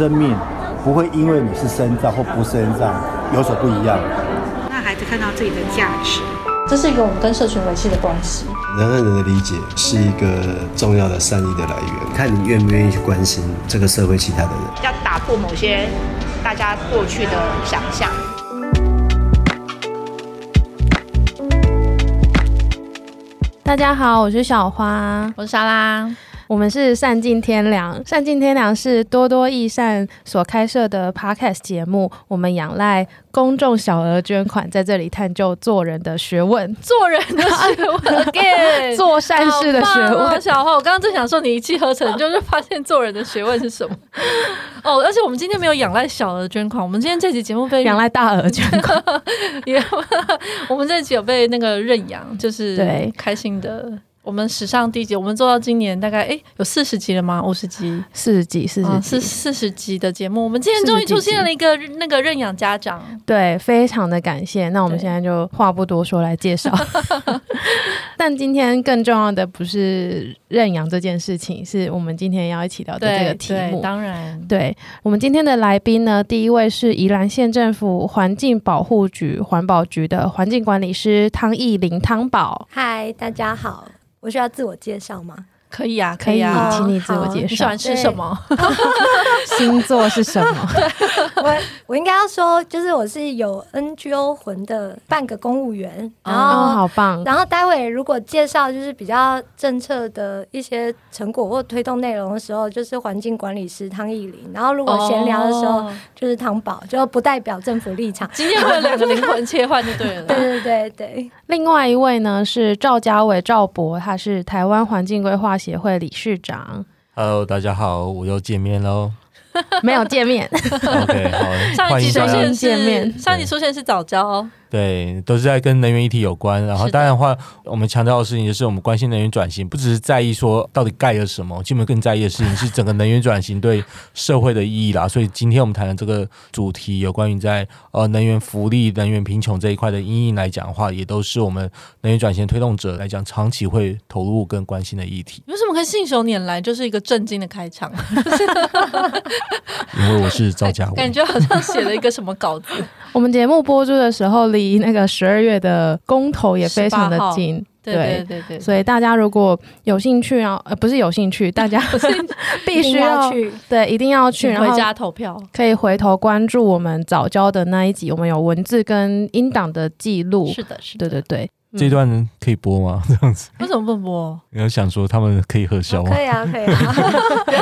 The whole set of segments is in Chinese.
生命不会因为你是身障或不是身障有所不一样。让孩子看到自己的价值，这是一个我们跟社群维系的关系。人和人的理解是一个重要的善意的来源，看你愿不愿意去关心这个社会其他的人。要打破某些大家过去的想象。大家好，我是小花，我是莎拉，我们是善尽天良。善尽天良是多多益善所开设的 Podcast 节目，我们仰赖公众小额捐款，在这里探究做人的学问，做人的学问，again，做善事的学问。小花，我刚刚正想说，你一气呵成，就是发现做人的学问是什么？哦，而且我们今天没有仰赖小额捐款，我们今天这期节目被仰赖大额捐款，也我们这期有被那个认养，就是对开心的。我们史上第一集，我们做到今年大概哎有四十集了吗？五十集？四十集？四十集？是四十集的节目。我们今天终于出现了一个那个认养家长，对，非常的感谢。那我们现在就话不多说，来介绍。但今天更重要的不是认养这件事情，是我们今天要一起聊的这个题目。当然，对我们今天的来宾呢，第一位是宜兰县政府环境保护局环保局的环境管理师汤义林汤宝。嗨，大家好。我需要自我介绍吗？可以啊，可以啊，请你自我介绍。你喜欢吃什么？星座是什么？我我应该要说，就是我是有 NGO 魂的半个公务员，然后、哦、好棒。然后待会如果介绍就是比较政策的一些成果或推动内容的时候，就是环境管理师汤奕伶。然后如果闲聊的时候，就是汤宝，就不代表政府立场。今天会有两个灵魂切换就对了。对对对对。另外一位呢是赵家伟赵博，他是台湾环境规划协会理事长。Hello，大家好，我又见面喽。没有见面。OK，好，上一集出现见面，上一集出现是藻礁。对，都是在跟能源议题有关。然后当然的话，我们强调的事情就是我们关心能源转型，不只是在意说到底盖了什么，其实我们更在意的事情是整个能源转型对社会的意义啦。所以今天我们谈的这个主题，有关于在呃能源福利、能源贫穷这一块的阴影来讲的话，也都是我们能源转型推动者来讲长期会投入跟关心的议题。为什么可以信手拈来就是一个震惊的开场？因为我是赵家纬，感觉好像写了一个什么稿子。我们节目播出的时候，离那个十二月的公投也非常的近，对对对对。所以大家如果有兴趣啊，呃，不是 有兴趣，大家 必须要去，对，一定要去，回家投票。可以回头关注我们早教的那一集，我们有文字跟音档的记录。是的，是的，对对对。这段可以播吗？这样子为什么不播？你要想说他们可以核销吗？可以啊，可以啊。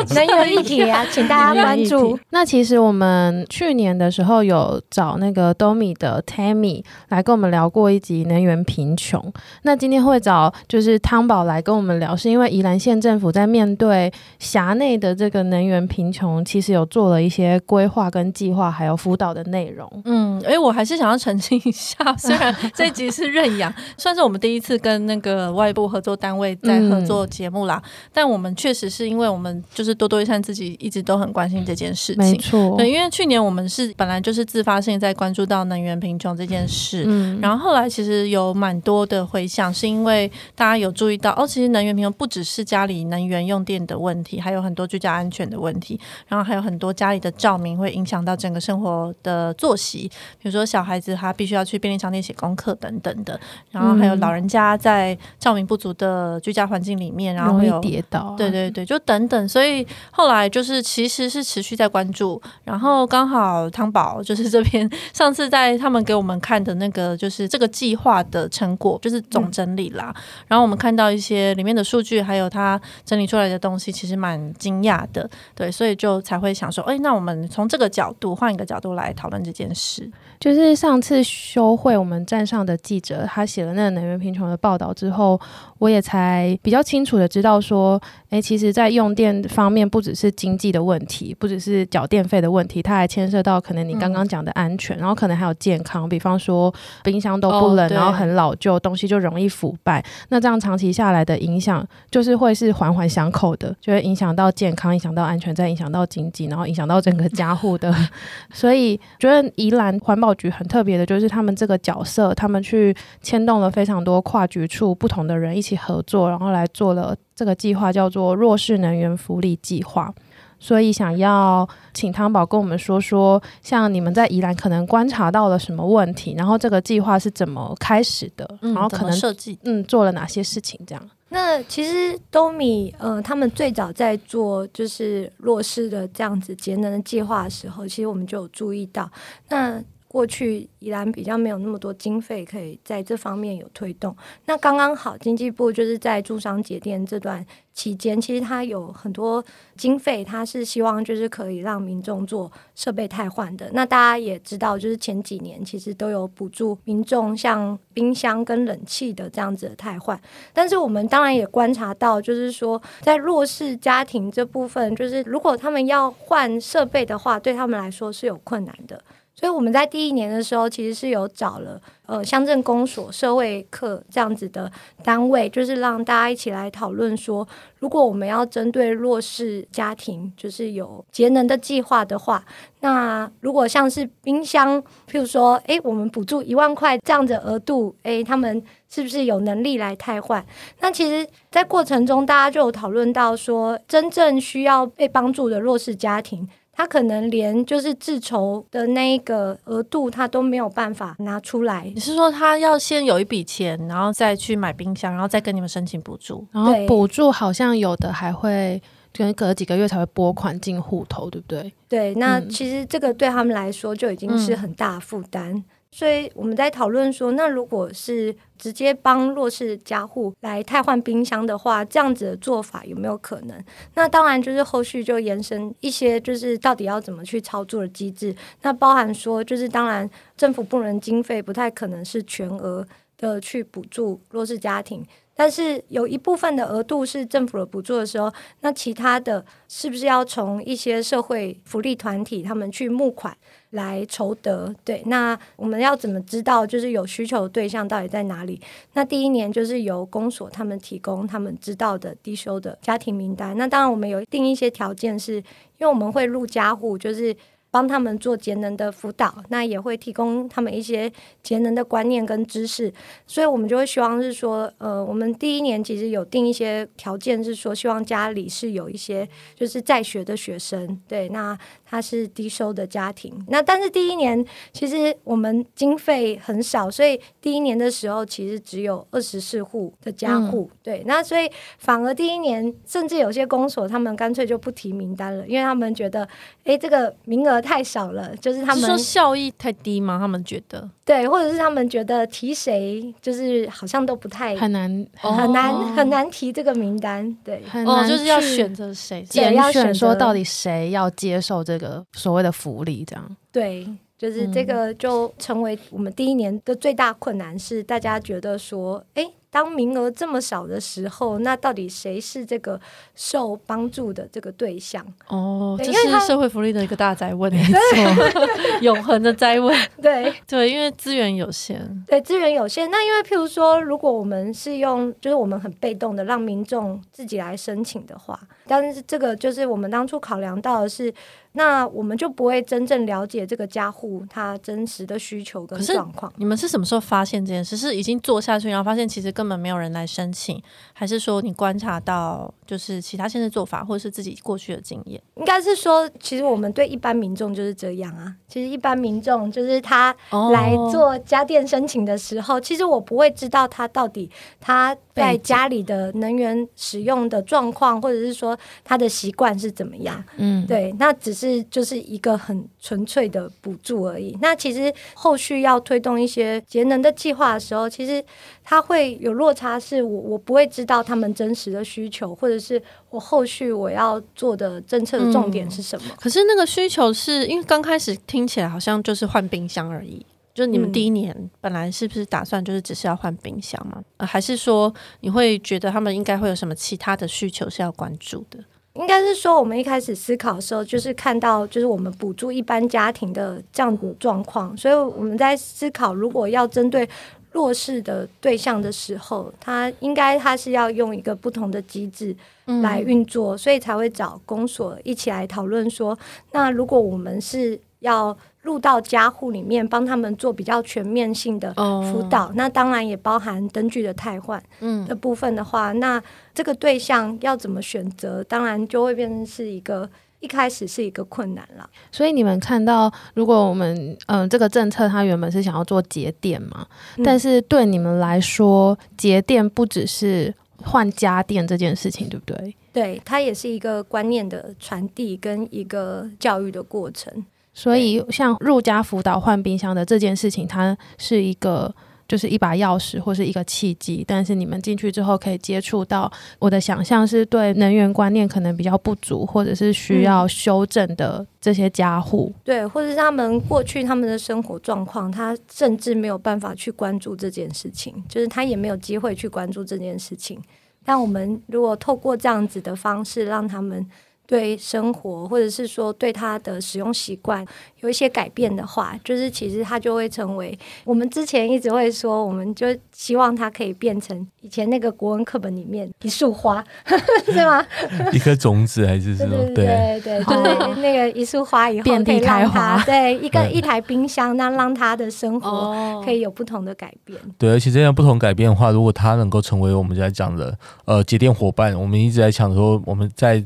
能源议题啊，请大家关注。那其实我们去年的时候有找那个 Domi 的 Tammy 来跟我们聊过一集能源贫穷。那今天会找就是汤宝来跟我们聊，是因为宜兰县政府在面对辖内的这个能源贫穷，其实有做了一些规划跟计划，还有辅导的内容。嗯，哎，我还是想要澄清一下，虽然这一集是认养。算是我们第一次跟那个外部合作单位在合作节目啦，嗯、但我们确实是因为我们就是多多益善自己一直都很关心这件事情，没错。对，因为去年我们是本来就是自发性在关注到能源贫穷这件事，嗯，然后后来其实有蛮多的回响，是因为大家有注意到哦，其实能源贫穷不只是家里能源用电的问题，还有很多居家安全的问题，然后还有很多家里的照明会影响到整个生活的作息，比如说小孩子他必须要去便利商店写功课等等的，然后。还有老人家在照明不足的居家环境里面，然后会有跌倒，啊，对对对，就等等。所以后来就是其实是持续在关注。然后刚好汤宝就是这边上次在他们给我们看的那个就是这个计划的成果，就是总整理啦。嗯、然后我们看到一些里面的数据，还有他整理出来的东西，其实蛮惊讶的。对，所以就才会想说，哎，那我们从这个角度换一个角度来讨论这件事。就是上次休会，我们站上的记者他写了那个能源贫穷的报道之后，我也才比较清楚的知道说，哎，其实，在用电方面，不只是经济的问题，不只是缴电费的问题，它还牵涉到可能你刚刚讲的安全，嗯、然后可能还有健康，比方说冰箱都不冷，哦、然后很老旧，东西就容易腐败。那这样长期下来的影响，就是会是环环相扣的，就会影响到健康，影响到安全，再影响到经济，然后影响到整个家户的。所以，觉得宜兰环保。局很特别的，就是他们这个角色，他们去牵动了非常多跨局处不同的人一起合作，然后来做了这个计划，叫做弱势能源福利计划。所以想要请汤宝跟我们说说，像你们在宜兰可能观察到了什么问题，然后这个计划是怎么开始的，嗯、然后可能设计，嗯，做了哪些事情这样。那其实都米，呃，他们最早在做就是弱势的这样子节能的计划的时候，其实我们就有注意到，那过去宜兰比较没有那么多经费可以在这方面有推动。那刚刚好，经济部就是在住商节电这段期间，其实它有很多经费，它是希望就是可以让民众做设备汰换的。那大家也知道，就是前几年其实都有补助民众像冰箱跟冷气的这样子的汰换。但是我们当然也观察到，就是说在弱势家庭这部分，就是如果他们要换设备的话，对他们来说是有困难的。所以我们在第一年的时候，其实是有找了呃乡镇公所、社会课这样子的单位，就是让大家一起来讨论说，如果我们要针对弱势家庭，就是有节能的计划的话，那如果像是冰箱，譬如说，诶，我们补助一万块这样子额度，诶，他们是不是有能力来汰换？那其实，在过程中，大家就有讨论到说，真正需要被帮助的弱势家庭。他可能连就是自筹的那一个额度，他都没有办法拿出来。你是说他要先有一笔钱，然后再去买冰箱，然后再跟你们申请补助？然后补助好像有的还会，可能隔几个月才会拨款进户头，对不对？对，那其实这个对他们来说就已经是很大负担。嗯所以我们在讨论说，那如果是直接帮弱势家户来汰换冰箱的话，这样子的做法有没有可能？那当然就是后续就延伸一些，就是到底要怎么去操作的机制。那包含说，就是当然政府部门经费不太可能是全额的去补助弱势家庭。但是有一部分的额度是政府的补助的时候，那其他的是不是要从一些社会福利团体他们去募款来筹得？对，那我们要怎么知道就是有需求的对象到底在哪里？那第一年就是由公所他们提供他们知道的低收的家庭名单。那当然我们有定一些条件，是因为我们会入家户，就是。帮他们做节能的辅导，那也会提供他们一些节能的观念跟知识，所以我们就会希望是说，呃，我们第一年其实有定一些条件，是说希望家里是有一些就是在学的学生，对，那他是低收的家庭，那但是第一年其实我们经费很少，所以第一年的时候其实只有二十四户的家户，嗯、对，那所以反而第一年甚至有些公所他们干脆就不提名单了，因为他们觉得，哎，这个名额。太少了，就是他们说效益太低吗？他们觉得？对，或者是他们觉得提谁就是好像都不太很难。很难很难提这个名单，对，很难哦，就是要选择谁，也要选说到底谁要接受这个所谓的福利，这样。对，就是这个就成为我们第一年的最大困难，是大家觉得说，哎。当名额这么少的时候，那到底谁是这个受帮助的这个对象？哦，这是社会福利的一个大灾问，没错，永恒的灾问。对 对，因为资源有限，对资源有限。那因为譬如说，如果我们是用，就是我们很被动的让民众自己来申请的话，但是这个就是我们当初考量到的是。那我们就不会真正了解这个家户他真实的需求跟状况。你们是什么时候发现这件事？是已经做下去，然后发现其实根本没有人来申请，还是说你观察到就是其他现在做法，或者是自己过去的经验？应该是说，其实我们对一般民众就是这样啊。其实一般民众就是他来做家电申请的时候，哦、其实我不会知道他到底他在家里的能源使用的状况，或者是说他的习惯是怎么样。嗯，对，那只是。是就是一个很纯粹的补助而已。那其实后续要推动一些节能的计划的时候，其实它会有落差，是我我不会知道他们真实的需求，或者是我后续我要做的政策的重点是什么。嗯，可是那个需求是因为刚开始听起来好像就是换冰箱而已。就你们第一年本来是不是打算就是只是要换冰箱吗？呃，还是说你会觉得他们应该会有什么其他的需求是要关注的？应该是说，我们一开始思考的时候，就是看到就是我们补助一般家庭的这样的状况，所以我们在思考，如果要针对弱势的对象的时候，他应该他是要用一个不同的机制来运作，所以才会找公所一起来讨论说，那如果我们是要。入到家户里面，帮他们做比较全面性的辅导，oh. 那当然也包含灯具的汰换的部分的话，嗯、那这个对象要怎么选择，当然就会变成是一个一开始是一个困难了。所以你们看到，如果我们嗯、呃、这个政策它原本是想要做节电嘛，嗯、但是对你们来说，节电不只是换家电这件事情，对不对？对，它也是一个观念的传递跟一个教育的过程。所以像入家辅导换冰箱的这件事情，它是一个。就是一把钥匙或是一个契机，但是你们进去之后可以接触到，我的想象是对能源观念可能比较不足，或者是需要修正的这些家户，对，或者是他们过去他们的生活状况，他甚至没有办法去关注这件事情，就是他也没有机会去关注这件事情。但我们如果透过这样子的方式，让他们。对生活，或者是说对他的使用习惯有一些改变的话，就是其实他就会成为我们之前一直会说，我们就希望他可以变成以前那个国文课本里面一束花，是吗？一颗种子还是什么？对对对，就是 那个一束花以后可以让他对一个一台冰箱，那让他的生活可以有不同的改变。对，而且这样不同改变的话，如果他能够成为我们在讲的呃节电伙伴，我们一直在讲说我们在。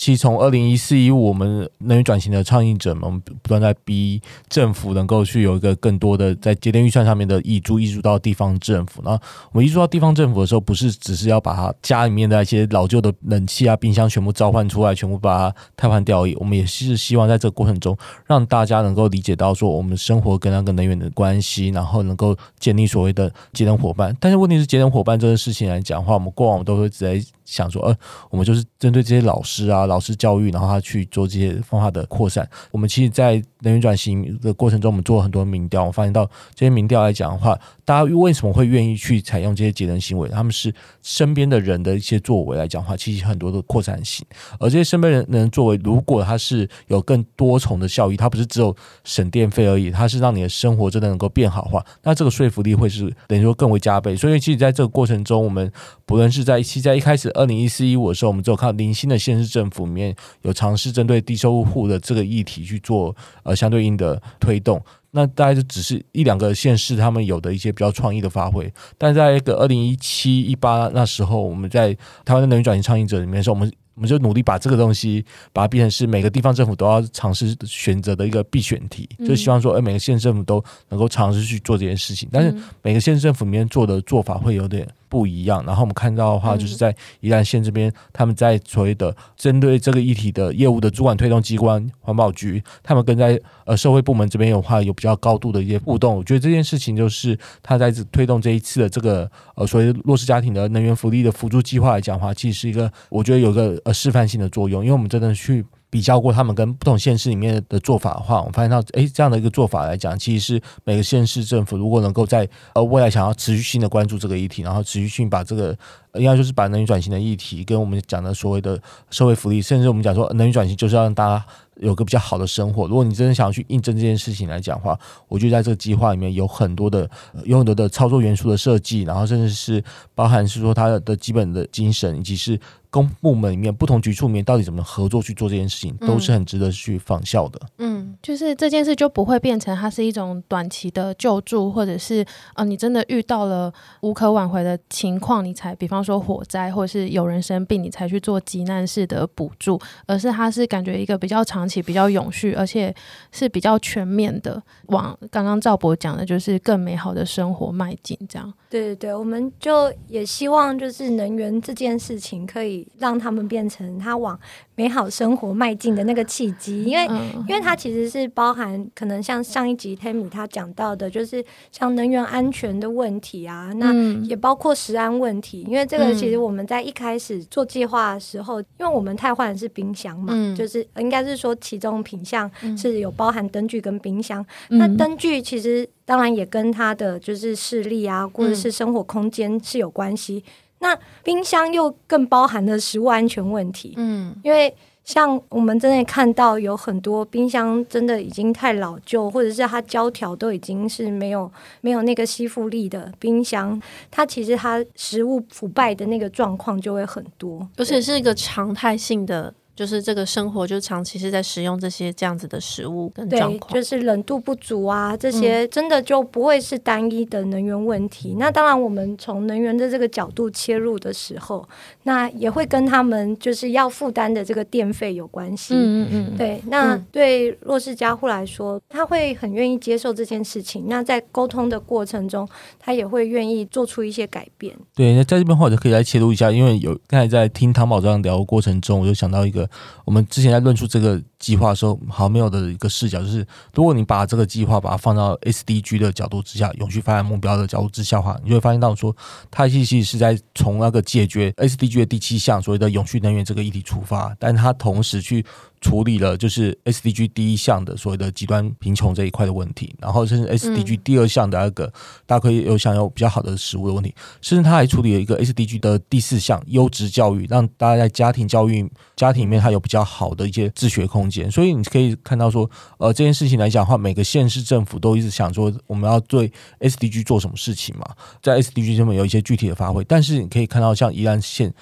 其实从二零一四一五，我们能源转型的倡议者们，不断在逼政府能够去有一个更多的在节电预算上面的挹注，挹注到地方政府。然后我们挹注到地方政府的时候，不是只是要把它家里面的一些老旧的冷气啊、冰箱全部召唤出来，全部把它汰换掉而已。我们也是希望在这个过程中，让大家能够理解到说，我们生活跟那个能源的关系，然后能够建立所谓的节能伙伴。但是问题是，节能伙伴这个事情来讲的话，我们过往都会直接想说，呃，我们就是针对这些老师啊。老师教育，然后他去做这些方法的扩散。我们其实，在能源转型的过程中，我们做了很多民调，我发现到这些民调来讲的话，大家为什么会愿意去采用这些节能行为？他们是身边的人的一些作为来讲话，其实很多的扩散性。而这些身边人能作为，如果他是有更多重的效益，它不是只有省电费而已，它是让你的生活真的能够变好的话，那这个说服力会是等于说更为加倍。所以，其实在这个过程中，我们不论是在其实在一开始二零一四一五的时候，我们只有看到零星的县市政府。里面有尝试针对低收入户的这个议题去做呃相对应的推动，那大概就只是一两个县市他们有的一些比较创意的发挥，但在一个二零一七一八那时候，我们在台湾的能源转型倡议者里面的时候，我们我们就努力把这个东西把它变成是每个地方政府都要尝试选择的一个必选题，就希望说，哎，每个县政府都能够尝试去做这件事情，但是每个县政府里面做的做法会有点。不一样，然后我们看到的话，就是在宜兰县这边，他们在所谓的针对这个议题的业务的主管推动机关环保局，他们跟在呃社会部门这边的话有比较高度的一些互动。我觉得这件事情就是他在推动这一次的这个呃所谓弱势家庭的能源福利的辅助计划来讲的话，其实是一个我觉得有个呃示范性的作用，因为我们真的去。比较过他们跟不同县市里面的做法的话，我们发现到，哎，这样的一个做法来讲，其实是每个县市政府如果能够在呃未来想要持续性的关注这个议题，然后持续性把这个，应该就是把能源转型的议题跟我们讲的所谓的社会福利，甚至我们讲说能源转型就是要让大家有个比较好的生活。如果你真的想要去印证这件事情来讲的话，我觉得在这个计划里面有很多的有很多的操作元素的设计，然后甚至是包含是说它的基本的精神以及是。公部门里面不同局处里面到底怎么合作去做这件事情，都是很值得去仿效的。嗯，就是这件事就不会变成它是一种短期的救助，或者是呃，你真的遇到了无可挽回的情况，你才比方说火灾，或者是有人生病，你才去做急难式的补助，而是它是感觉一个比较长期、比较永续，而且是比较全面的，往刚刚赵博讲的，就是更美好的生活迈进。这样，对对对，我们就也希望就是能源这件事情可以。让他们变成他往美好生活迈进的那个契机，因为因为它其实是包含可能像上一集 Tammy 他讲到的，就是像能源安全的问题啊，那也包括食安问题。因为这个其实我们在一开始做计划的时候，因为我们太换的是冰箱嘛，就是应该是说其中品项是有包含灯具跟冰箱。那灯具其实当然也跟他的就是视力啊，或者是生活空间是有关系。那冰箱又更包含了食物安全问题，嗯，因为像我们真的看到有很多冰箱真的已经太老旧，或者是它胶条都已经是没有没有那个吸附力的冰箱，它其实它食物腐败的那个状况就会很多，而且是一个常态性的。就是这个生活就长期是在使用这些这样子的食物跟状况，对，就是冷度不足啊，这些真的就不会是单一的能源问题。嗯、那当然，我们从能源的这个角度切入的时候，那也会跟他们就是要负担的这个电费有关系。嗯嗯嗯，对。那对弱势家户来说，他会很愿意接受这件事情。那在沟通的过程中，他也会愿意做出一些改变。对，那在这边的话，我就可以来切入一下，因为有刚才在听汤宝这样聊的过程中，我就想到一个，我们之前在论述这个计划的时候，好像没有的一个视角，就是如果你把这个计划把它放到 SDG 的角度之下，永续发展目标的角度之下的话，你就会发现到说，它其实是在从那个解决 SDG 的第七项所谓的永续能源这个议题出发，但它同时去。处理了就是 SDG 第一项的所谓的极端贫穷这一块的问题，然后甚至 SDG 第二项的那个大家可以有享有比较好的食物的问题，甚至他还处理了一个 SDG 的第四项优质教育，让大家在家庭教育家庭里面他有比较好的一些自学空所以你可以看到说，呃，这件事情来讲的话，每个县市政府都一直想说我们要对 SDG 做什么事情嘛，在 SDG 上面有一些具体的发挥，但是你可以看到像宜兰县。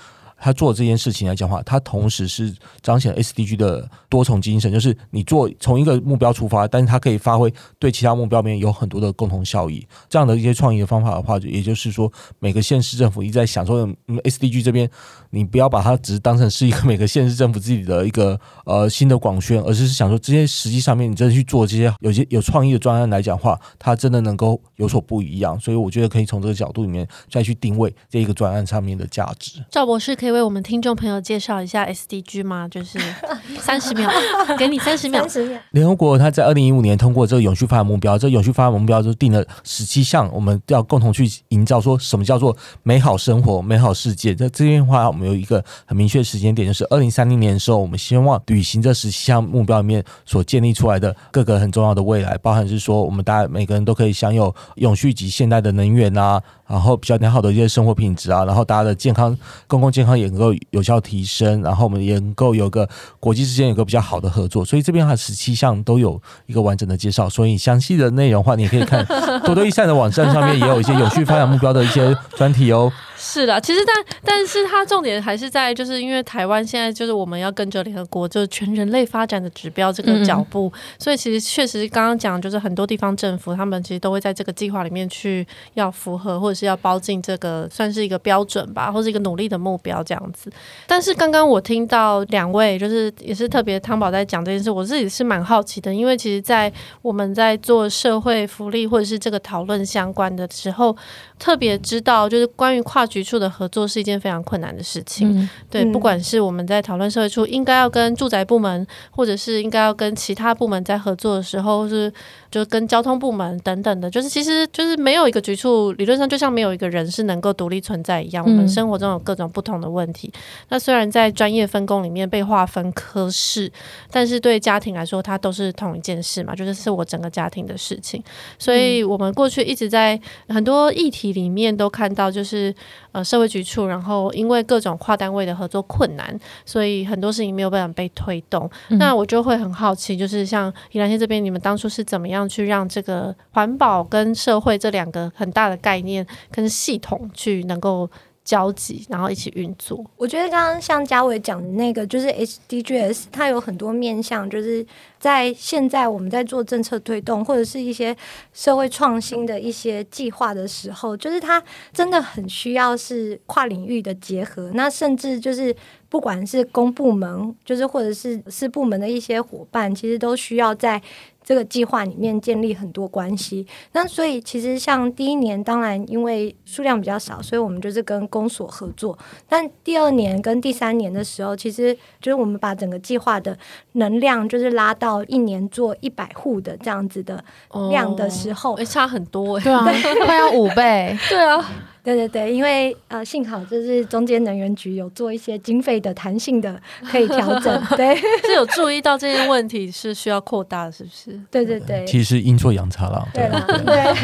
他做这件事情来讲的话，他同时是彰显 SDG 的多重精神，就是你做从一个目标出发，但是它可以发挥对其他目标面有很多的共同效益。这样的一些创意的方法的话，也就是说，每个县市政府一直在想说，嗯，SDG 这边你不要把它只是当成是一个每个县市政府自己的一个呃新的广宣，而是想说这些实际上面你真的去做这些有些有创意的专案来讲话，它真的能够有所不一样。所以我觉得可以从这个角度里面再去定位这一个专案上面的价值。赵博士可以。可以为我们听众朋友介绍一下 SDG 吗？就是 三十秒，给你三十秒。联合国它在二零一五年通过这个永续发展目标，这個永续发展目标就定了十七项，我们要共同去营造说什么叫做美好生活、美好世界。这这边的话，我们有一个很明确的时间点，就是二零三零年的时候，我们希望履行这十七项目标里面所建立出来的各个很重要的未来，包含是说我们大家每个人都可以享有永续及现代的能源啊。然后比较良好的一些生活品质啊，然后大家的健康、公共健康也能够有效提升，然后我们也能够有个国际之间有个比较好的合作。所以这边还有十七项都有一个完整的介绍。所以详细的内容的话，你可以看多多益善的网站上面也有一些永续发展目标的一些专题哦。是的，其实但但是它重点还是在，就是因为台湾现在就是我们要跟着联合国就是全人类发展的指标这个脚步，嗯、所以其实确实刚刚讲就是很多地方政府他们其实都会在这个计划里面去要符合或者是要包进这个算是一个标准吧，或是一个努力的目标这样子。但是刚刚我听到两位就是也是特别汤宝在讲这件事，我自己是蛮好奇的，因为其实，在我们在做社会福利或者是这个讨论相关的时候，特别知道就是关于跨局处的合作是一件非常困难的事情，嗯、对，不管是我们在讨论社会处应该要跟住宅部门，或者是应该要跟其他部门在合作的时候，是就跟交通部门等等的，就是其实就是没有一个局处，理论上就像没有一个人是能够独立存在一样。我们生活中有各种不同的问题，嗯、那虽然在专业分工里面被划分科室，但是对家庭来说，它都是同一件事嘛，就是是我整个家庭的事情。所以我们过去一直在很多议题里面都看到，就是。呃，社会局处，然后因为各种跨单位的合作困难，所以很多事情没有办法被推动。嗯、那我就会很好奇，就是像宜兰县这边，你们当初是怎么样去让这个环保跟社会这两个很大的概念跟系统去能够交集，然后一起运作？我觉得刚刚像嘉伟讲的那个，就是 H D G S，它有很多面向，就是。在现在我们在做政策推动或者是一些社会创新的一些计划的时候，就是它真的很需要是跨领域的结合。那甚至就是不管是公部门，就是或者是私部门的一些伙伴，其实都需要在这个计划里面建立很多关系。那所以其实像第一年，当然因为数量比较少，所以我们就是跟公所合作。但第二年跟第三年的时候，其实就是我们把整个计划的能量就是拉到。一年做一百户的这样子的量的时候，哦欸、差很多对啊，快要五倍，对啊。对对对，因为呃，幸好就是中间能源局有做一些经费的弹性的可以调整，对，是有注意到这些问题是需要扩大，是不是？对对对，其实是阴错阳差了，对了，对，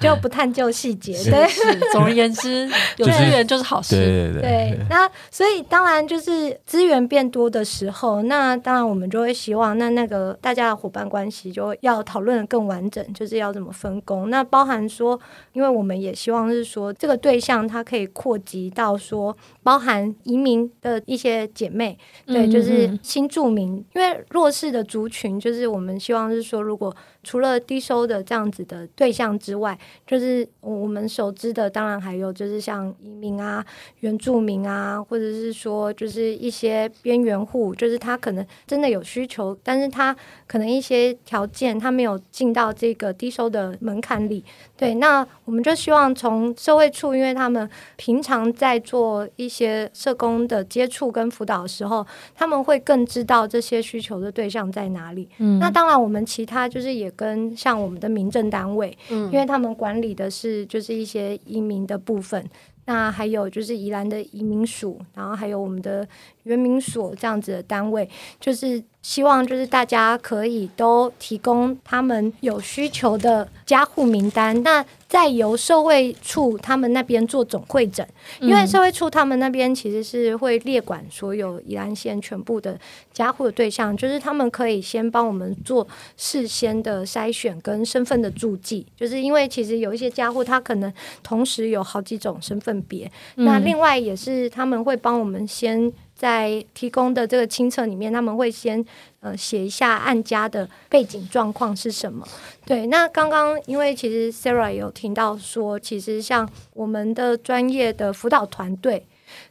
就不探究细节，对，是。总而言之，有资源就是好事，对对对。那所以当然就是资源变多的时候，那当然我们就会希望，那那个大家的伙伴关系就要讨论的更完整，就是要怎么分工。那包含说，因为我们也希望是说。这个对象它可以扩及到说，包含移民的一些姐妹，对，就是新住民，因为弱势的族群，就是我们希望是说，如果除了低收的这样子的对象之外，就是我们熟知的，当然还有就是像移民啊、原住民啊，或者是说就是一些边缘户，就是他可能真的有需求，但是他可能一些条件他没有进到这个低收的门槛里。对，那我们就希望从社会处，因为他们平常在做一些社工的接触跟辅导的时候，他们会更知道这些需求的对象在哪里。嗯，那当然我们其他就是也。跟像我们的民政单位，嗯，因为他们管理的是就是一些移民的部分，那还有就是宜兰的移民署，然后还有我们的原民所这样子的单位，就是希望就是大家可以都提供他们有需求的加户名单，那。再由社会处他们那边做总会诊，因为社会处他们那边其实是会列管所有宜兰县全部的家户的对象，就是他们可以先帮我们做事先的筛选跟身份的注记，就是因为其实有一些家户他可能同时有好几种身份别，那另外也是他们会帮我们先。在提供的这个清册里面，他们会先呃写一下案家的背景状况是什么。对，那刚刚因为其实 Sarah 有听到说，其实像我们的专业的辅导团队，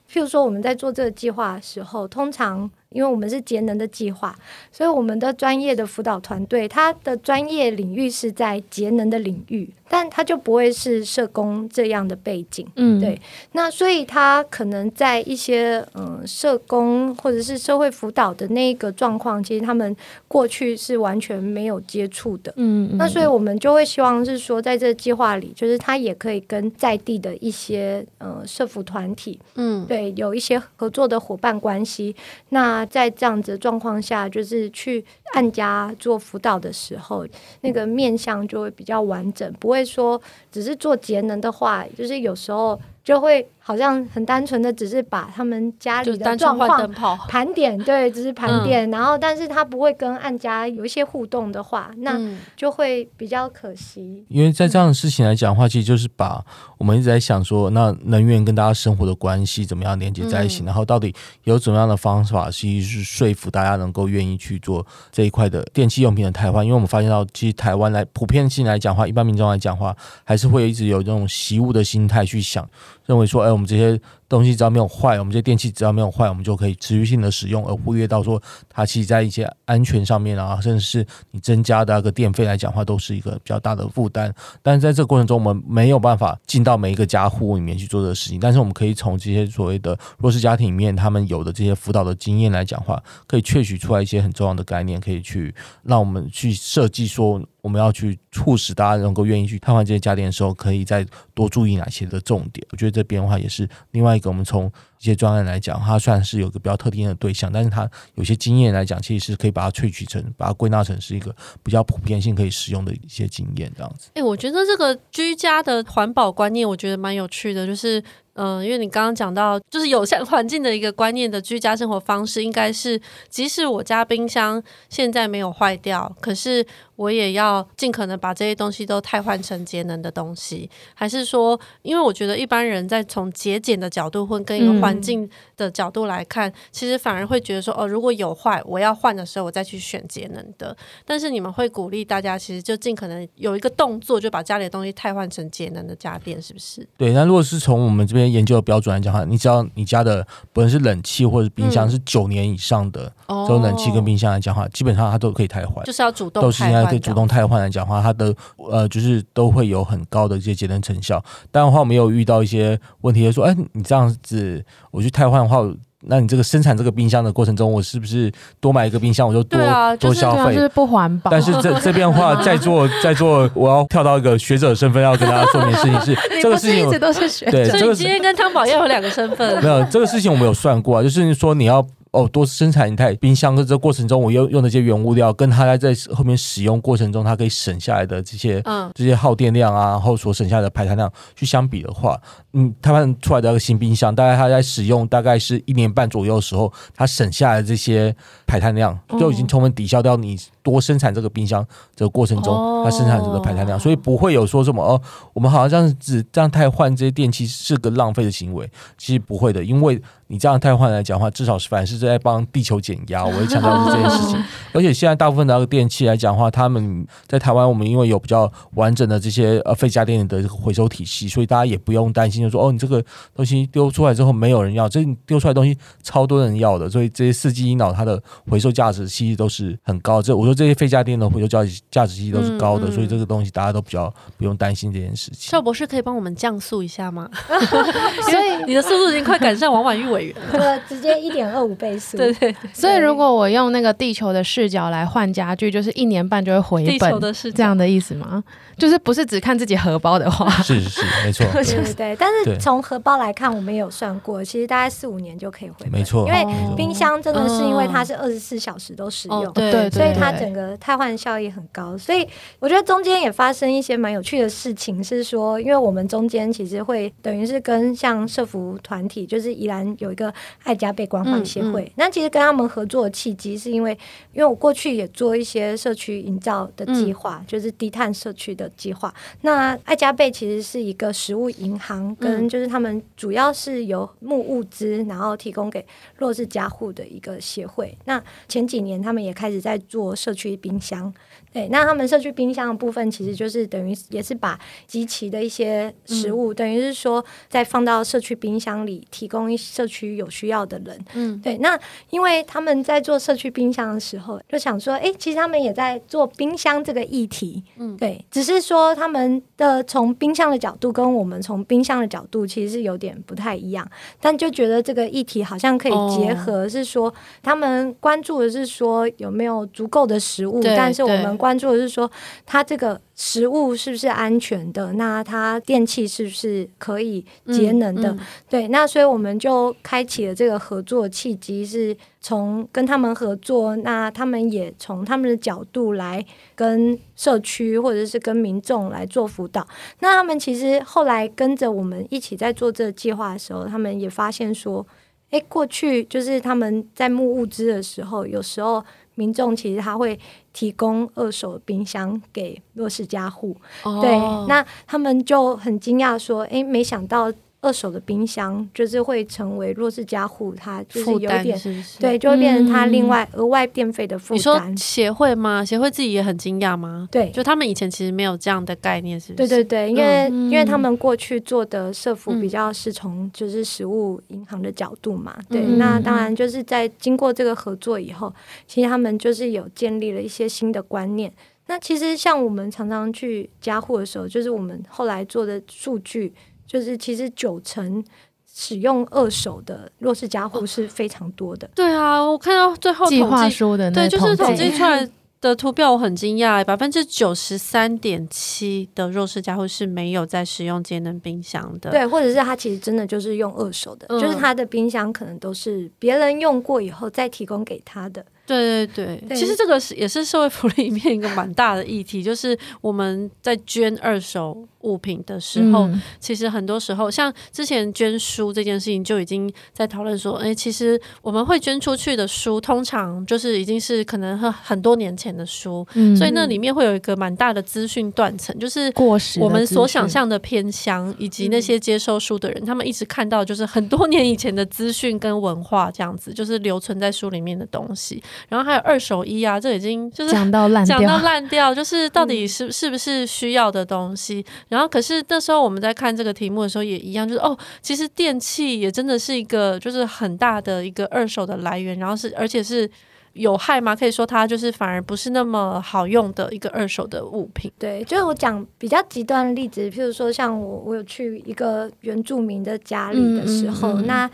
譬如说我们在做这个计划的时候，通常。因为我们是节能的计划，所以我们的专业的辅导团队，他的专业领域是在节能的领域，但他就不会是社工这样的背景，嗯，对。那所以他可能在一些嗯、呃、社工或者是社会辅导的那个状况，其实他们过去是完全没有接触的，嗯，嗯。那所以我们就会希望是说，在这个计划里，就是他也可以跟在地的一些呃社服团体，嗯，对，有一些合作的伙伴关系，那。在这样子的状况下，就是去按家做辅导的时候，那个面向就会比较完整，不会说只是做节能的话，就是有时候。就会好像很单纯的，只是把他们家里的状况盘点，对，只是盘点，嗯、然后但是他不会跟按家有一些互动的话，那就会比较可惜。因为在这样的事情来讲的话，其实就是把我们一直在想说，那能源跟大家生活的关系怎么样连接在一起，嗯、然后到底有怎么样的方法，其实是说服大家能够愿意去做这一块的电器用品的汰换。因为我们发现到，其实台湾来普遍性来讲的话，一般民众来讲的话，还是会一直有这种习物的心态去想。认为说，哎，我们这些东西只要没有坏，我们这些电器只要没有坏，我们就可以持续性的使用，而忽略到说，它其实在一些安全上面啊，甚至是你增加的那个电费来讲话，都是一个比较大的负担。但是在这个过程中，我们没有办法进到每一个家户里面去做这个事情，但是我们可以从这些所谓的弱势家庭里面，他们有的这些辅导的经验来讲话，可以萃取出来一些很重要的概念，可以去让我们去设计说。我们要去促使大家能够愿意去汰换这些家电的时候，可以再多注意哪些的重点？我觉得这边的话也是另外个，我们从一些专案来讲，它算是有个比较特定的对象，但是它有些经验来讲，其实是可以把它萃取成，把它归纳成是一个比较普遍性可以使用的一些经验这样子。哎，我觉得这个居家的环保观念，我觉得蛮有趣的，就是。嗯，因为你刚刚讲到，就是友善环境的一个观念的居家生活方式，应该是即使我家冰箱现在没有坏掉，可是我也要尽可能把这些东西都汰换成节能的东西。还是说，因为我觉得一般人在从节俭的角度或跟一个环境的角度来看，嗯、其实反而会觉得说，哦，如果有坏，我要换的时候，我再去选节能的。但是你们会鼓励大家，其实就尽可能有一个动作，就把家里的东西汰换成节能的家电，是不是？对。那如果是从我们这边。研究的标准来讲哈，你只要你家的不论是冷气或者冰箱是九年以上的，这种冷气跟冰箱来讲话，基本上它都可以汰换，就是要主动都是应该可以主动汰换来讲话，它的呃就是都会有很高的这些节能成效。当然的话，我们有遇到一些问题，就说，哎，你这样子我去汰换的话。那你这个生产这个冰箱的过程中，我是不是多买一个冰箱，我就多、啊、多消费？就是不环保。但是这这边的话，在座在座，我要跳到一个学者的身份，要跟大家说明的事情是，这个事情一直都是学者。对，所以今天跟汤宝要有两个身份。没有这个事情，我们有算过啊，就是说你要。哦，多生产一台冰箱的这过程中，我用用的这些原物料，跟它在后面使用过程中，它可以省下来的这些嗯。这些耗电量啊，然后所省下来的排碳量去相比的话，嗯，他们出来的一个新冰箱，大概它在使用大概是一年半左右的时候，它省下来的这些排碳量就已经充分抵消掉你多生产这个冰箱这个过程中它生产这个排碳量，所以不会有说什么哦，我们好像这样子这样太换这些电器是个浪费的行为，其实不会的，因为。你这样太换来讲的话，至少是反而是在帮地球减压。我会强调是这件事情。而且现在大部分的那个电器来讲的话，他们在台湾，我们因为有比较完整的这些呃废家电的回收体系，所以大家也不用担心，就说哦，你这个东西丢出来之后没有人要，这你丢出来的东西超多人要的，所以这些四季一脑它的回收价值其实都是很高。这我说这些废家电的回收价值价值其实都是高的，所以这个东西大家都比较不用担心这件事情。邵博士可以帮我们降速一下吗？所以你的速度已经快赶上王婉玉委员了。直接一点二五倍速，对对，对。所以如果我用那个地球的视角来换家具，就是一年半就会回本，地球的视角这样的意思吗？就是不是只看自己荷包的话，是是是，没错，对对对。但是从荷包来看，我们也有算过，其实大概四五年就可以回本，没错。因为冰箱真的是因为它是二十四小时都使用，哦、对，对，对，所以它整个汰换效益很高。所以我觉得中间也发生一些蛮有趣的事情，是说，因为我们中间其实会等于是跟像社服团体，就是宜兰有一个爱家被关怀协会，那、其实跟他们合作的契机是因为，因为我过去也做一些社区营造的计划、嗯，就是低碳社区的计划。那爱家贝其实是一个食物银行，跟就是他们主要是由木物资，然后提供给弱势家户的一个协会。那前几年他们也开始在做社区冰箱。对，那他们社区冰箱的部分，其实就是等于也是把集齐的一些食物，嗯、等于是说再放到社区冰箱里，提供社区有需要的人。嗯，对。那因为他们在做社区冰箱的时候，就想说，哎，其实他们也在做冰箱这个议题。嗯，对。只是说他们的从冰箱的角度跟我们从冰箱的角度其实是有点不太一样，但就觉得这个议题好像可以结合，是说他们关注的是说有没有足够的食物，但是我们。关注的是说，它这个食物是不是安全的？那它电器是不是可以节能的？嗯嗯、对，那所以我们就开启了这个合作契机，是从跟他们合作，那他们也从他们的角度来跟社区或者是跟民众来做辅导。那他们其实后来跟着我们一起在做这个计划的时候，他们也发现说，诶，过去就是他们在募物资的时候，有时候。民众其实他会提供二手冰箱给弱势家户，oh. 对，那他们就很惊讶说：“哎，没想到。”二手的冰箱就是会成为弱势家户，他就是有点是是对，就会变成他另外额外电费的负担。你说协会吗？协会自己也很惊讶吗？对，就他们以前其实没有这样的概念，是不是？对对对，因为、嗯、因为他们过去做的社福比较是从就是食物银行的角度嘛，嗯、对，那当然就是在经过这个合作以后，其实他们就是有建立了一些新的观念。那其实像我们常常去家户的时候，就是我们后来做的数据。就是其实九成使用二手的弱势家户是非常多的。对啊，我看到最后计划书的那对，就是统计出来的图表，我很惊讶，百分之九十三点七的弱势家户是没有在使用节能冰箱的。对，或者是他其实真的就是用二手的，嗯、就是他的冰箱可能都是别人用过以后再提供给他的。对对对，对，其实这个是也是社会福利里面一个蛮大的议题，就是我们在捐二手物品的时候，嗯、其实很多时候，像之前捐书这件事情，就已经在讨论说，哎，其实我们会捐出去的书，通常就是已经是可能很很多年前的书，嗯、所以那里面会有一个蛮大的资讯断层，就是过时，我们所想象的偏乡以及那些接收书的人，他们一直看到就是很多年以前的资讯跟文化这样子，就是留存在书里面的东西。然后还有二手衣啊，这已经就是讲到烂掉，讲到烂掉，就是到底是、嗯、是不是需要的东西。然后可是那时候我们在看这个题目的时候也一样，就是哦，其实电器也真的是一个就是很大的一个二手的来源，然后是而且是有害吗？可以说它就是反而不是那么好用的一个二手的物品。对，就是我讲比较极端的例子，譬如说像我我有去一个原住民的家里的时候，嗯嗯嗯、那。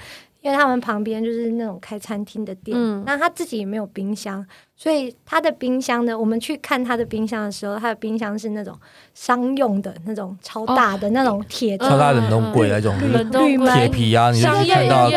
因为他们旁边就是那种开餐厅的店，嗯，那他自己也没有冰箱，所以它的冰箱呢，我们去看它的冰箱的时候，它的冰箱是那种商用的那种超大的那种铁，超大冷冻柜那种铁皮啊，你就看到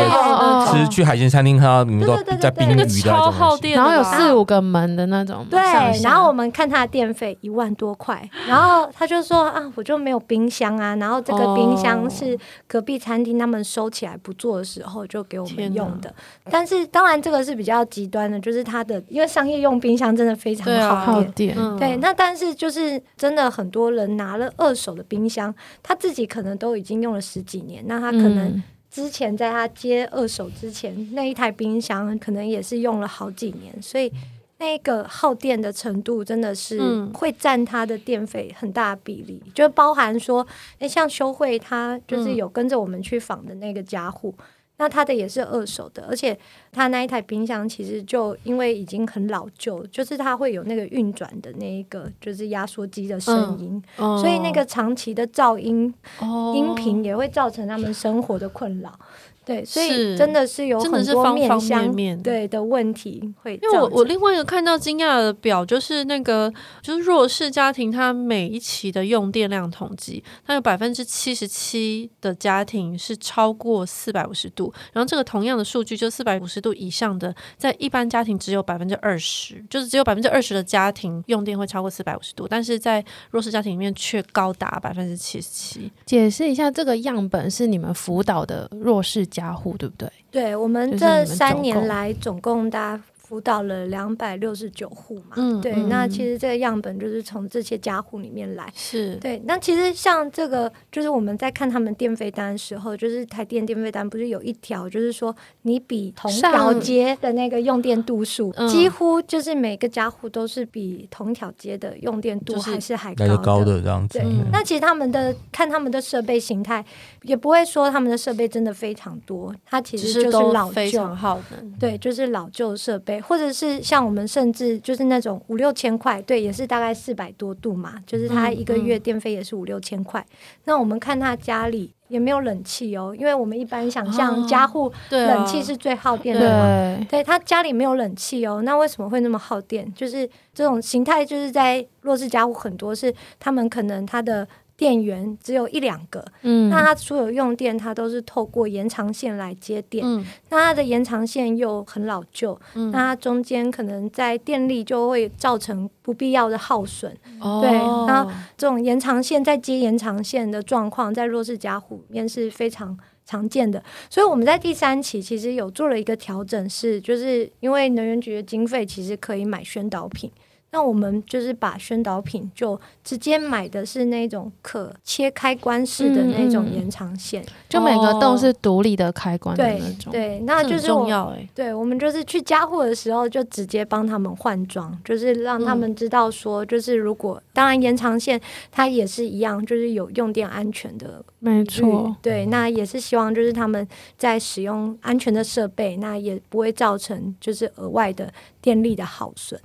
其实去海鲜餐厅看到你们都在冰鱼的那种，然后有四五个门的那种。对，然后我们看它的电费一万多块，然后他就说啊，我就没有冰箱啊，然后这个冰箱是隔壁餐厅他们收起来不做的时候就给我们用的。但是当然这个是比较极端的，就是它的因为商业用冰箱真的非常耗电，对，那但是就是真的很多人拿了二手的冰箱，他自己可能都已经用了十几年，那他可能之前在他接二手之前那一台冰箱可能也是用了好几年，所以那个耗电的程度真的是会占他的电费很大比例，就包含说，哎，像修慧他就是有跟着我们去访的那个家户。那他的也是二手的，而且他那一台冰箱其实就因为已经很老旧，就是它会有那个运转的那一个就是压缩机的声音，嗯、所以那个长期的噪音、哦、音频也会造成他们生活的困扰。对，所以真的是有很多面向对的问题会。因为我我另外一个看到惊讶的表，就是那个就是弱势家庭，它每一期的用电量统计，它有百分之七十七的家庭是超过四百五十度，然后这个同样的数据，就四百五十度以上的，在一般家庭只有百分之二十，就是只有百分之二十的家庭用电会超过四百五十度，但是在弱势家庭里面却高达百分之七十七。解释一下，这个样本是你们辅导的弱势家家户对不对？对，我们这三年来总共大家。辅导了两百六十九户嘛，嗯，对，嗯、那其实这个样本就是从这些家户里面来，是对。那其实像这个，就是我们在看他们电费单的时候，就是台电电费单不是有一条，就是说你比同条街的那个用电度数，上几乎就是每个家户都是比同条街的用电度还是还高的，高的这样子。对，嗯、那其实他们的看他们的设备形态，也不会说他们的设备真的非常多，它其实就是老旧，非常耗能，对，就是老旧设备。或者是像我们甚至就是那种五六千块，对，也是大概四百多度嘛，就是他一个月电费也是五六千块。嗯嗯、那我们看他家里也没有冷气哦，因为我们一般想象家户冷气是最耗电的嘛，哦、对，对他家里没有冷气哦，那为什么会那么耗电？就是这种形态，就是在弱势家户很多是他们可能他的。电源只有一两个，嗯，那它所有用电，它都是透过延长线来接电，嗯，那它的延长线又很老旧，嗯，那它中间可能在电力就会造成不必要的耗损，哦，对，那这种延长线再接延长线的状况，在弱势家户里面是非常常见的，所以我们在第三期其实有做了一个调整，是就是因为能源局的经费其实可以买宣导品。那我们就是把宣导品就直接买的是那种可切开关式的那种延长线，嗯嗯、就每个洞是独立的开关的那种。对，对，那就是我重要哎。对，我们就是去加货的时候就直接帮他们换装，就是让他们知道说，就是如果、嗯、当然延长线它也是一样，就是有用电安全的。没错。对，那也是希望就是他们在使用安全的设备，那也不会造成就是额外的电力的耗损。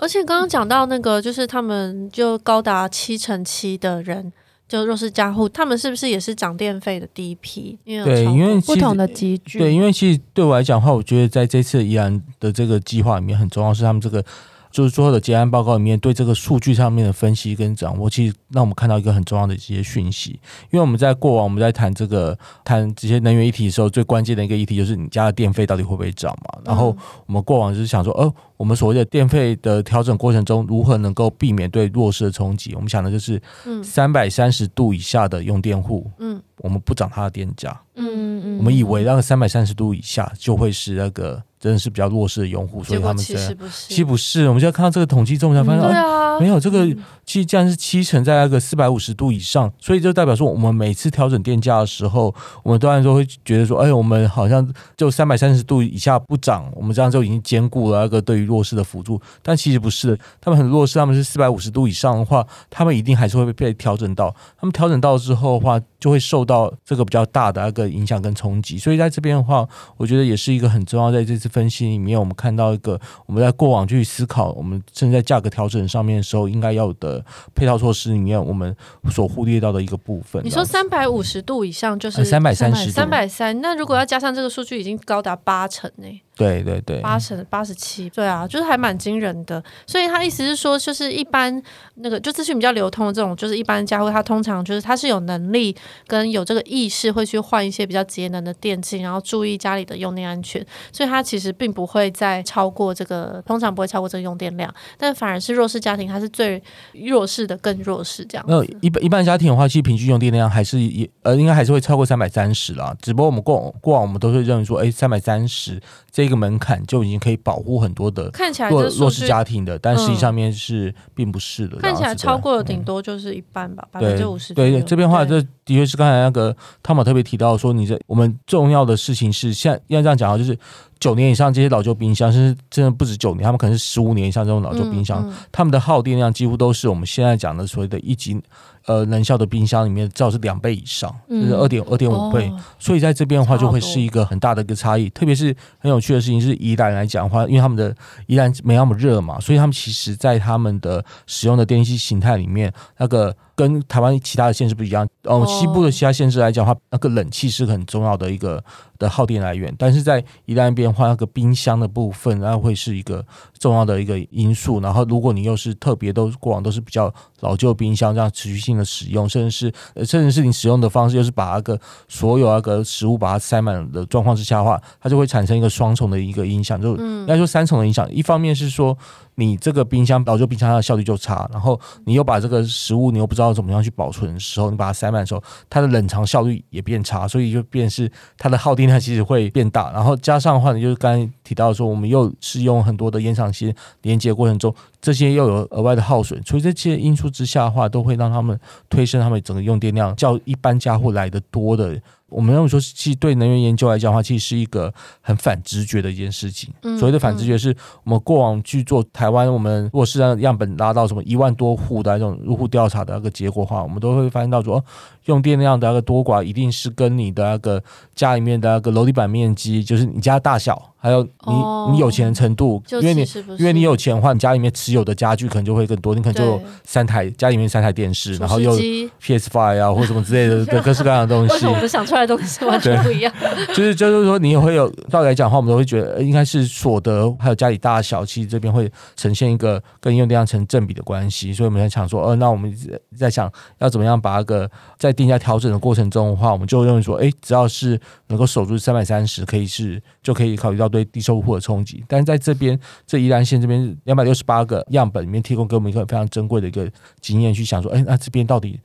而且刚刚讲到那个，就是他们就高达七成七的人，就弱势家户，他们是不是也是涨电费的第一批？因为对，因为不同的集聚。对，因为其实对我来讲的话，我觉得在这次宜兰的这个计划里面，很重要是他们这个。就是最后的结案报告里面，对这个数据上面的分析跟掌握，其实让我们看到一个很重要的一些讯息。因为我们在过往我们在谈这个谈这些能源议题的时候，最关键的一个议题就是你家的电费到底会不会涨嘛？然后我们过往就是想说，哦，我们所谓的电费的调整过程中，如何能够避免对弱势的冲击？我们想的就是，三百三十度以下的用电户，嗯，我们不涨它的电价，嗯嗯，我们以为那个三百三十度以下就会是那个。真的是比较弱势的用户，所以他们其实不是，其实不是。我们现在看到这个统计之后，才发现，对啊，没有这个，其实既然是七成在那个四百五十度以上，所以就代表说，我们每次调整电价的时候，我们当然说会觉得说，哎，我们好像就三百三十度以下不涨，我们这样就已经兼顾了那个对于弱势的辅助。但其实不是，他们很弱势，他们是四百五十度以上的话，他们一定还是会被调整到。他们调整到之后的话，就会受到这个比较大的那个影响跟冲击。所以在这边的话，我觉得也是一个很重要，在这次。分析里面，我们看到一个我们在过往去思考，我们正在价格调整上面的时候，应该要的配套措施里面，我们所忽略到的一个部分。你说三百五十度以上就是三百三十，三百三。那如果要加上这个数据，已经高达八成呢？对对对，八成八十七，对啊，就是还蛮惊人的。所以他意思是说，就是一般那个就资讯比较流通的这种，就是一般家户，他通常就是他是有能力跟有这个意识，会去换一些比较节能的电器，然后注意家里的用电安全。所以他其实并不会再超过这个，通常不会超过这个用电量，但反而是弱势家庭，他是最弱势的更弱势这样。那一般一般家庭的话，其实平均用电量还是也呃，应该还是会超过三百三十啦。只不过我们过过往我们都会认为说，哎，三百三十这个门槛就已经可以保护很多的看起来弱弱势家庭的，但实际上面是并不是的。看起来超过了顶多就是一半吧，百分之五十。对对，这边的话，这的确是刚才那个汤姆特别提到说，你这我们重要的事情是，现在要这样讲啊，就是九年以上这些老旧冰箱，甚至真的不止九年，他们可能是十五年以上这种老旧冰箱，他们的耗电量几乎都是我们现在讲的所谓的一级。呃，能效的冰箱里面至少是两倍以上，就是二点二点五倍，哦、所以在这边的话就会是一个很大的一个差异。特别是很有趣的事情是，宜兰来讲的话，因为他们的宜兰没那么热嘛，所以他们其实在他们的使用的电器形态里面，那个跟台湾其他的县市不一样。哦，西部的其他县市来讲的话，那个冷气是很重要的一个的耗电来源，但是在宜兰边的话，那个冰箱的部分，那会是一个重要的一个因素。然后，如果你又是特别都过往都是比较老旧冰箱，这样持续性的使用，甚至是甚至是你使用的方式，又是把那个所有那个食物把它塞满的状况之下的话，它就会产生一个双重的一个影响，就应该说三重的影响。一方面是说。你这个冰箱老旧冰箱它的效率就差，然后你又把这个食物你又不知道怎么样去保存的时候，你把它塞满的时候，它的冷藏效率也变差，所以就变是它的耗电量其实会变大。然后加上的话，呢就是刚才提到说，我们又是用很多的延长线连接过程中，这些又有额外的耗损，所以这些因素之下的话，都会让他们推升他们整个用电量较一般家户来的多的。我们认为说，其实对能源研究来讲的话，其实是一个很反直觉的一件事情。所谓的反直觉，是我们过往去做台湾，我们如果是让样本拉到什么一万多户的那种入户调查的那个结果的话，我们都会发现到说，用电量的那个多寡，一定是跟你的那个家里面的那个楼地板面积，就是你家大小。还有你，你有钱的程度，因为你因为你有钱的话，你家里面持有的家具可能就会更多，你可能就有三台家里面三台电视，然后又 PS Five 啊或什么之类的各 各式各样的东西。我们想出来的东西完全不一样？就是就是说，你也会有道理来讲的话，我们都会觉得应该是所得还有家里大小，其实这边会呈现一个跟用电量成正比的关系。所以我们在想说，呃，那我们在想要怎么样把那个在定价调整的过程中的话，我们就认为说，哎，只要是能够守住三百三十，可以是就可以考虑到。对低收入户的冲击，但是在这边，这宜兰县这边两百六十八个样本里面，提供给我们一个非常珍贵的一个经验，去想说，哎，那这边到底？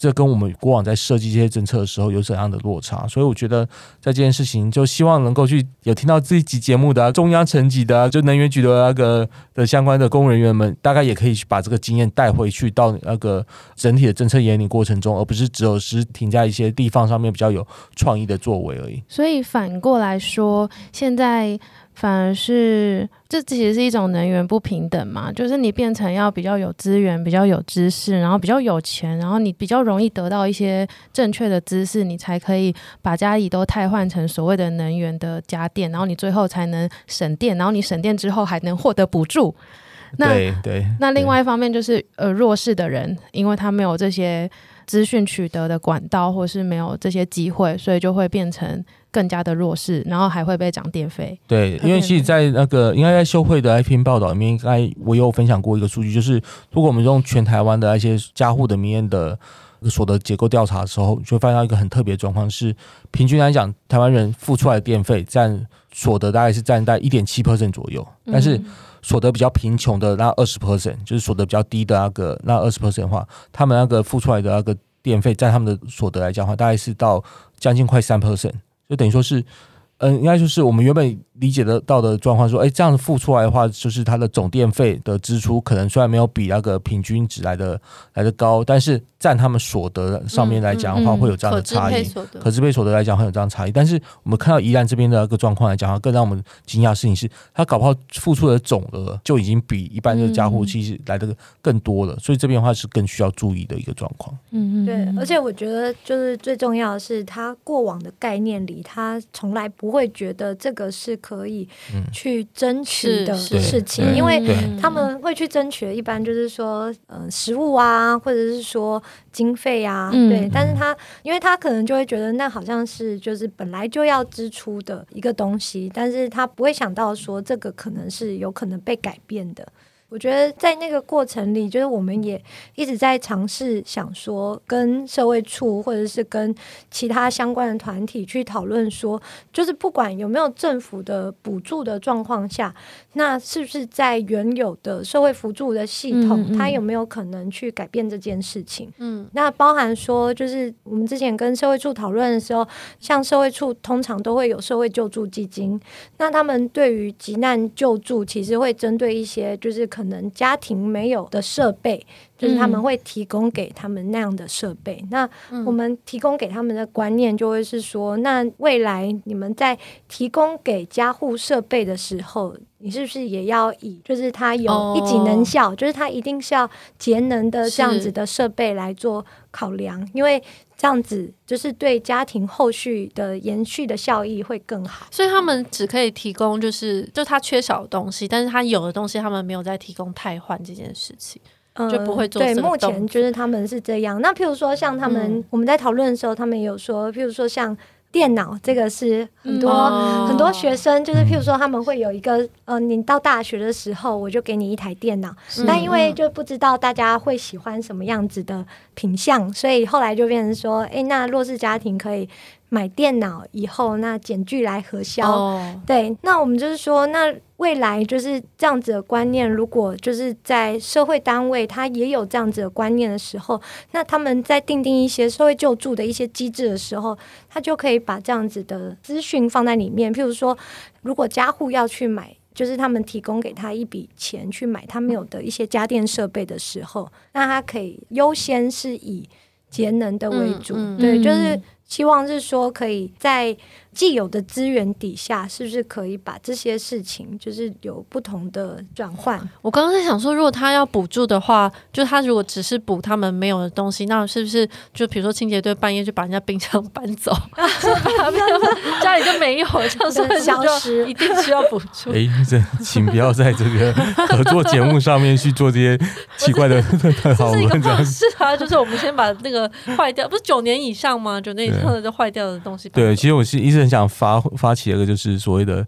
这跟我们过往在设计这些政策的时候有怎样的落差？所以我觉得在这件事情，就希望能够去有听到这一集节目的中央层级的，就能源局的那个的相关的公务人员们，大概也可以去把这个经验带回去到那个整体的政策引领过程中，而不是只有是停在一些地方上面比较有创意的作为而已。所以反过来说，现在。反而是，这其实是一种能源不平等嘛，就是你变成要比较有资源、比较有知识，然后比较有钱，然后你比较容易得到一些正确的知识，你才可以把家里都汰换成所谓的能源的家电，然后你最后才能省电，然后你省电之后还能获得补助。那对对，那另外一方面就是呃弱势的人，因为他没有这些资讯取得的管道，或是没有这些机会，所以就会变成。更加的弱势，然后还会被涨电费。对，因为其实，在那个应该在秀慧的那篇报道里面，应该我有分享过一个数据，就是如果我们用全台湾的那些家户的民营的所得结构调查的时候，就会发现到一个很特别的状况是，平均来讲，台湾人付出来的电费占所得大概是占在一点七 percent 左右，但是所得比较贫穷的那二十 percent，就是所得比较低的那个那二十 percent 的话，他们那个付出来的那个电费在他们的所得来讲的话，大概是到将近快三 percent。就等于说是，嗯，应该就是我们原本理解得到的状况，说，哎，这样子付出来的话，就是它的总电费的支出可能虽然没有比那个平均值来的来的高，但是占他们所得上面来讲的话，会有这样的差异。可支配所得来讲会有这样的差异，但是我们看到宜兰这边的一个状况来讲，更让我们惊讶的事情是，他搞不好付出的总额就已经比一般的家户其实来的更多了，所以这边的话是更需要注意的一个状况。嗯嗯，对，而且我觉得就是最重要的是，他过往的概念里，他从来不会觉得这个是可以去争取的事情，因为他们会去争取的，一般就是说，呃，食物啊，或者是说经费啊，对。但是他，因为他可能就会觉得那好像是就是本来就要支出的一个东西，但是他不会想到说这个可能是有可能被改变的。我觉得在那个过程里，就是我们也一直在尝试想说，跟社会处或者是跟其他相关的团体去讨论说，就是不管有没有政府的补助的状况下，那是不是在原有的社会辅助的系统，嗯嗯、它有没有可能去改变这件事情？嗯，那包含说，就是我们之前跟社会处讨论的时候，像社会处通常都会有社会救助基金，那他们对于急难救助，其实会针对一些就是可能家庭没有的设备，就是他们会提供给他们那样的设备。那我们提供给他们的观念就会是说，那未来你们在提供给家户设备的时候，你是不是也要以就是它有一级能效，就是它一定是要节能的这样子的设备来做考量？因为这样子就是对家庭后续的延续的效益会更好，所以他们只可以提供就是就他缺少的东西，但是他有的东西他们没有在提供汰换这件事情，就不会做。对，目前就是他们是这样。那譬如说像他们，我们在讨论的时候，他们有说，譬如说像。电脑这个是很多、嗯、很多学生，就是譬如说他们会有一个，呃，你到大学的时候，我就给你一台电脑，是。但因为就不知道大家会喜欢什么样子的品相，所以后来就变成说，诶，那弱势家庭可以。买电脑以后，那减具来核销，oh. 对，那我们就是说，那未来就是这样子的观念。如果就是在社会单位，他也有这样子的观念的时候，那他们在定定一些社会救助的一些机制的时候，他就可以把这样子的资讯放在里面。譬如说，如果家户要去买，就是他们提供给他一笔钱去买他没有的一些家电设备的时候，那他可以优先是以节能的为主，嗯嗯、对，就是。希望是说，可以在既有的资源底下，是不是可以把这些事情，就是有不同的转换？我刚刚在想说，如果他要补助的话，就他如果只是补他们没有的东西，那是不是就比如说清洁队半夜就把人家冰箱搬走，家里就没有，这样是消失？一定需要补助。哎，这请不要在这个合作节目上面去做这些奇怪的 讨论。是啊，就是我们先把那个坏掉，不是九年以上吗？九年以上。就坏掉的东西。对，其实我是一直正想发发起一个，就是所谓的。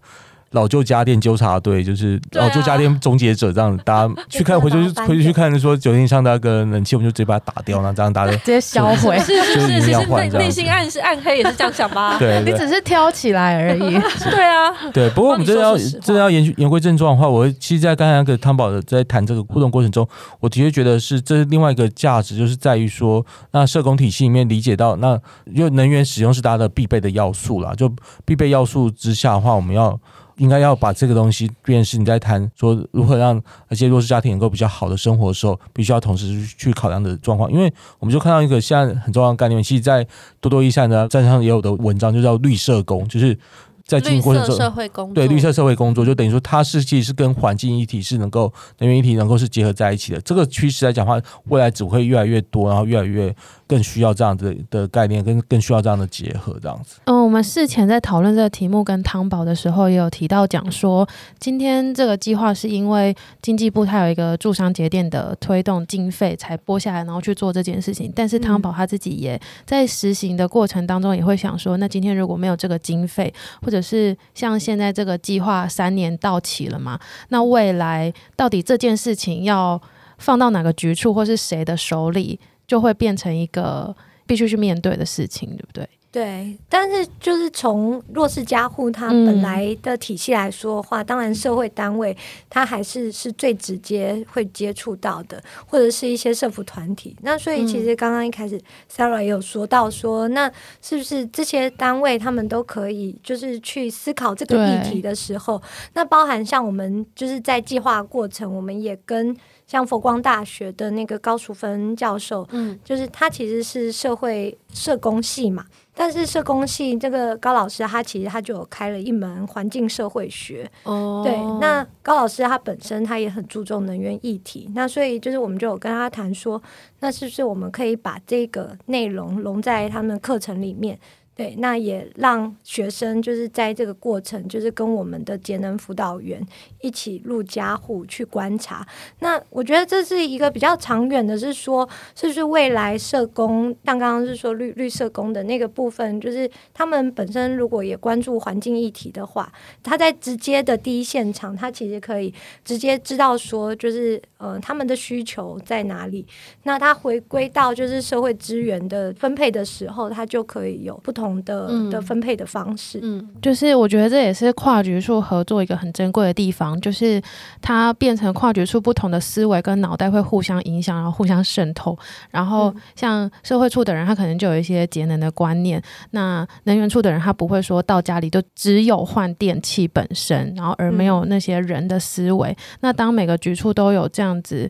老旧家电纠察队就是老旧家电终结者，这样大家去看，回去 回去去看，说九天以上那个冷气，我们就直接把它打掉，那这样大家直接销毁。是是是，其实内内心暗是暗黑，也是这样想吧？对，你只是挑起来而已。对啊，对。不过我们真的要真的要言言归正传的话，我其实，在刚才那个汤宝的在谈这个互动过程中，我的确觉得是这是另外一个价值，就是在于说，那社工体系里面理解到，那因为能源使用是大家的必备的要素啦，就必备要素之下的话，我们要。应该要把这个东西变成是你在谈说如何让那些弱势家庭能够比较好的生活的时候，必须要同时去考量的状况。因为我们就看到一个现在很重要的概念，其实，在多多益善的站上也有的文章，就叫绿社工，就是。在进行过程中，对绿色社会工作，就等于说它是其实是跟环境一体是能够能源一体能够是结合在一起的。这个趋势来讲的话，未来只会越来越多，然后越来越更需要这样子的概念，跟更需要这样的结合，这样子。嗯，我们事前在讨论这个题目跟汤宝的时候，也有提到讲说，今天这个计划是因为经济部它有一个驻商节电的推动经费才拨下来，然后去做这件事情。但是汤宝他自己也在实行的过程当中，也会想说，那今天如果没有这个经费，或或者是像现在这个计划三年到期了嘛？那未来到底这件事情要放到哪个局处或是谁的手里，就会变成一个必须去面对的事情，对不对？对，但是就是从弱势家户他本来的体系来说的话，嗯、当然社会单位他还是是最直接会接触到的，或者是一些社福团体。那所以其实刚刚一开始 Sarah 也有说到说，那是不是这些单位他们都可以就是去思考这个议题的时候，那包含像我们就是在计划过程，我们也跟。像佛光大学的那个高淑芬教授，嗯，就是他其实是社会社工系嘛，但是社工系这个高老师他其实他就有开了一门环境社会学，哦，对，那高老师他本身他也很注重能源议题，那所以就是我们就有跟他谈说，那是不是我们可以把这个内容融在他们课程里面？对，那也让学生就是在这个过程，就是跟我们的节能辅导员一起入家户去观察。那我觉得这是一个比较长远的，是说，是不是未来社工，像刚刚是说绿绿社工的那个部分，就是他们本身如果也关注环境议题的话，他在直接的第一现场，他其实可以直接知道说，就是呃他们的需求在哪里。那他回归到就是社会资源的分配的时候，他就可以有不同。不同的的分配的方式，嗯，就是我觉得这也是跨局处合作一个很珍贵的地方，就是它变成跨局处不同的思维跟脑袋会互相影响，然后互相渗透。然后像社会处的人，他可能就有一些节能的观念；那能源处的人，他不会说到家里就只有换电器本身，然后而没有那些人的思维。嗯、那当每个局处都有这样子。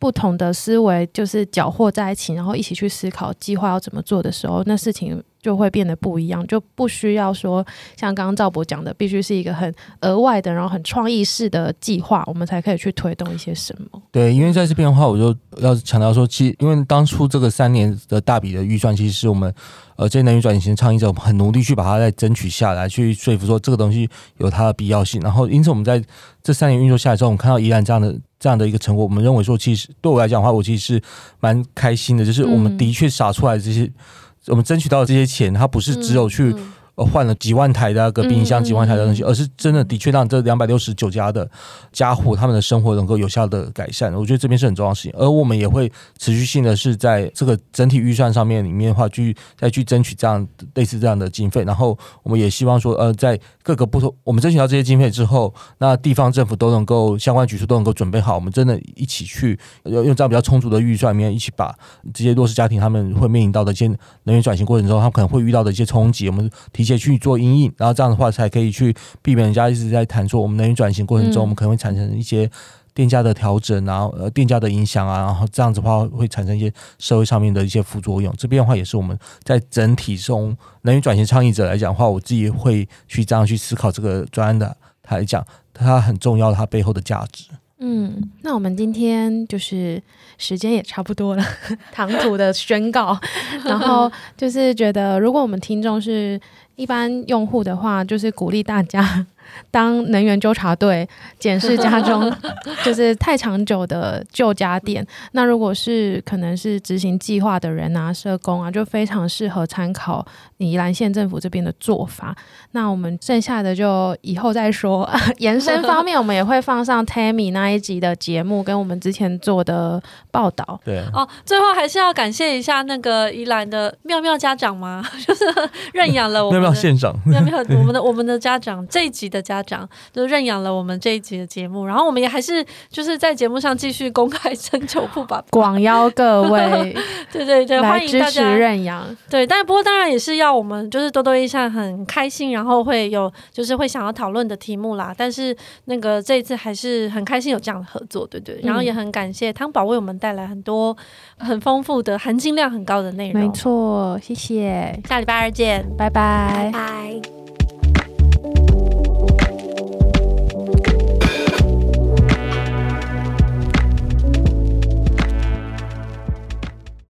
不同的思维就是搅和在一起，然后一起去思考计划要怎么做的时候，那事情就会变得不一样，就不需要说像刚刚赵博讲的，必须是一个很额外的，然后很创意式的计划，我们才可以去推动一些什么。对，因为在这边的话，我就要强调说，其实因为当初这个三年的大笔的预算，其实是我们呃这些能源转型倡议者很努力去把它再争取下来，去说服说这个东西有它的必要性。然后，因此我们在这三年运作下来之后，我们看到依然这样的。这样的一个成果，我们认为说，其实对我来讲的话，我其实是蛮开心的。就是我们的确撒出来的这些，我们争取到的这些钱，它不是只有去。换了几万台的那个冰箱，几万台的东西，而是真的的确让这两百六十九家的家户他们的生活能够有效的改善。我觉得这边是很重要的事情，而我们也会持续性的是在这个整体预算上面里面的话，去再去争取这样类似这样的经费。然后我们也希望说，呃，在各个不同，我们争取到这些经费之后，那地方政府都能够相关局处都能够准备好，我们真的一起去用用这样比较充足的预算里面，一起把这些弱势家庭他们会面临到的一些能源转型过程中，他们可能会遇到的一些冲击，我们提前。去做阴影，然后这样的话才可以去避免人家一直在谈说，我们能源转型过程中，我们可能会产生一些电价的调整，然后呃电价的影响啊，然后这样子的话会产生一些社会上面的一些副作用。这边的话也是我们在整体中能源转型倡议者来讲的话，我自己会去这样去思考这个专案的，他来讲它很重要，它背后的价值。嗯，那我们今天就是时间也差不多了，唐突的宣告，然后就是觉得如果我们听众是一般用户的话，就是鼓励大家。当能源纠察队检视家中 就是太长久的旧家电，那如果是可能是执行计划的人啊、社工啊，就非常适合参考宜兰县政府这边的做法。那我们剩下的就以后再说。延伸方面，我们也会放上 Tammy 那一集的节目，跟我们之前做的报道。对哦，最后还是要感谢一下那个宜兰的妙妙家长吗？就是认养了我们妙妙县长，妙妙我们的我们的家长这一集的。家长就认养了我们这一集的节目，然后我们也还是就是在节目上继续公开征求不把 广邀各位，对对对，欢迎大家认养。对，但不过当然也是要我们就是多多益善很开心，然后会有就是会想要讨论的题目啦。但是那个这一次还是很开心有这样的合作，对对。然后也很感谢汤宝为我们带来很多很丰富的含金量很高的内容。没错，谢谢。下礼拜二见，拜拜，拜拜。